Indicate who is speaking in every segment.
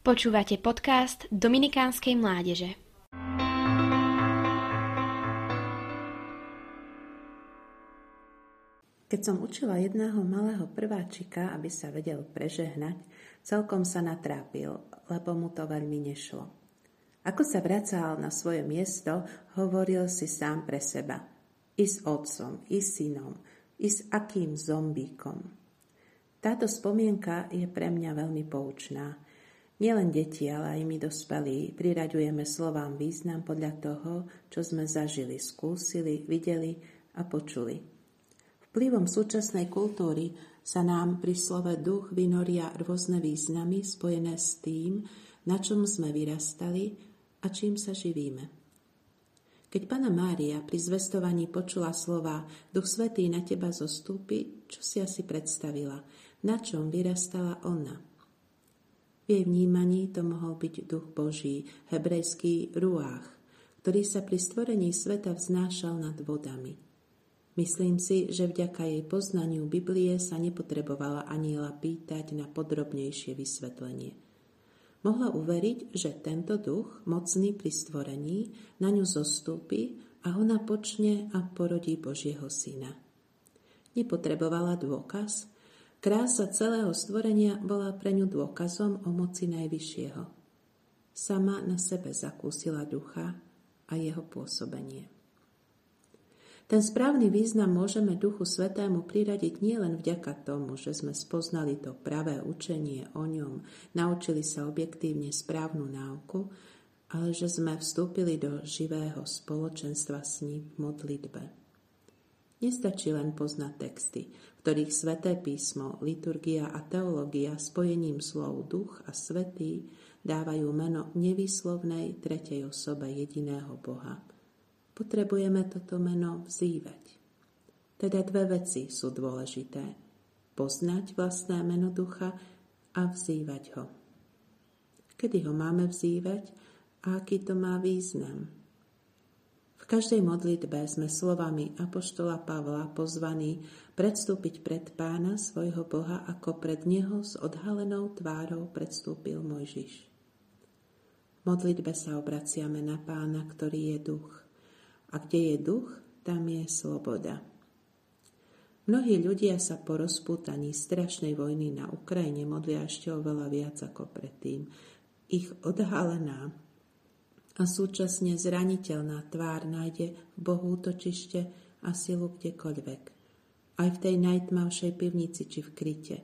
Speaker 1: Počúvate podcast Dominikánskej mládeže.
Speaker 2: Keď som učila jedného malého prváčika, aby sa vedel prežehnať, celkom sa natrápil, lebo mu to veľmi nešlo. Ako sa vracal na svoje miesto, hovoril si sám pre seba. I s otcom, i s synom, i s akým zombíkom. Táto spomienka je pre mňa veľmi poučná – Nielen deti, ale aj my dospelí priraďujeme slovám význam podľa toho, čo sme zažili, skúsili, videli a počuli. Vplyvom súčasnej kultúry sa nám pri slove duch vynoria rôzne významy spojené s tým, na čom sme vyrastali a čím sa živíme. Keď pána Mária pri zvestovaní počula slova Duch Svetý na teba zostúpi, čo si asi predstavila? Na čom vyrastala ona? Jej vnímaní to mohol byť duch Boží, hebrejský ruách, ktorý sa pri stvorení sveta vznášal nad vodami. Myslím si, že vďaka jej poznaniu Biblie sa nepotrebovala aniela pýtať na podrobnejšie vysvetlenie. Mohla uveriť, že tento duch, mocný pri stvorení, na ňu zostúpi a ona počne a porodí Božieho syna. Nepotrebovala dôkaz, Krása celého stvorenia bola pre ňu dôkazom o moci Najvyššieho. Sama na sebe zakúsila ducha a jeho pôsobenie. Ten správny význam môžeme Duchu Svetému priradiť nielen vďaka tomu, že sme spoznali to pravé učenie o ňom, naučili sa objektívne správnu náuku, ale že sme vstúpili do živého spoločenstva s ním v modlitbe. Nestačí len poznať texty, ktorých sveté písmo, liturgia a teológia spojením slov duch a svetý dávajú meno nevýslovnej tretej osobe jediného Boha. Potrebujeme toto meno vzývať. Teda dve veci sú dôležité. Poznať vlastné meno ducha a vzývať ho. Kedy ho máme vzývať a aký to má význam? Každej modlitbe sme slovami Apoštola Pavla pozvaní predstúpiť pred pána svojho Boha, ako pred neho s odhalenou tvárou predstúpil Mojžiš. V modlitbe sa obraciame na pána, ktorý je duch. A kde je duch, tam je sloboda. Mnohí ľudia sa po rozpútaní strašnej vojny na Ukrajine modlia ešte oveľa viac ako predtým. Ich odhalená a súčasne zraniteľná tvár nájde v Bohu útočište a silu kdekoľvek, aj v tej najtmavšej pivnici či v kryte.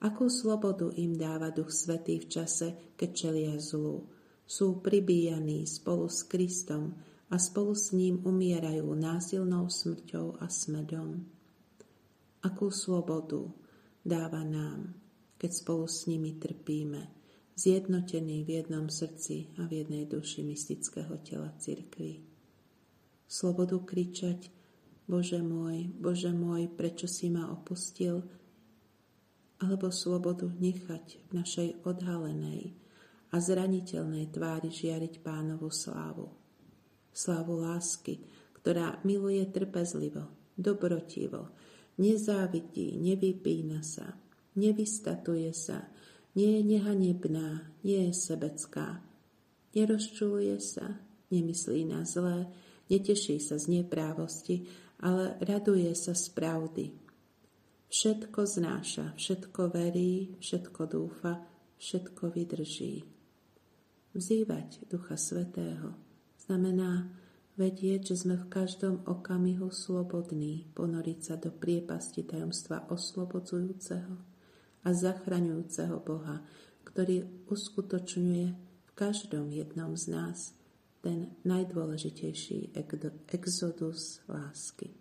Speaker 2: Akú slobodu im dáva Duch Svetý v čase, keď čelia zlu. Sú pribíjaní spolu s Kristom a spolu s ním umierajú násilnou smrťou a smedom. Akú slobodu dáva nám, keď spolu s nimi trpíme zjednotený v jednom srdci a v jednej duši mystického tela cirkvi. Slobodu kričať, Bože môj, Bože môj, prečo si ma opustil? Alebo slobodu nechať v našej odhalenej a zraniteľnej tvári žiariť pánovu slávu. Slávu lásky, ktorá miluje trpezlivo, dobrotivo, nezávidí, nevypína sa, nevystatuje sa, nie je nehanebná, nie je sebecká. Nerozčuluje sa, nemyslí na zlé, neteší sa z neprávosti, ale raduje sa z pravdy. Všetko znáša, všetko verí, všetko dúfa, všetko vydrží. Vzývať Ducha Svetého znamená vedieť, že sme v každom okamihu slobodní ponoriť sa do priepasti tajomstva oslobodzujúceho a zachraňujúceho Boha, ktorý uskutočňuje v každom jednom z nás ten najdôležitejší exodus lásky.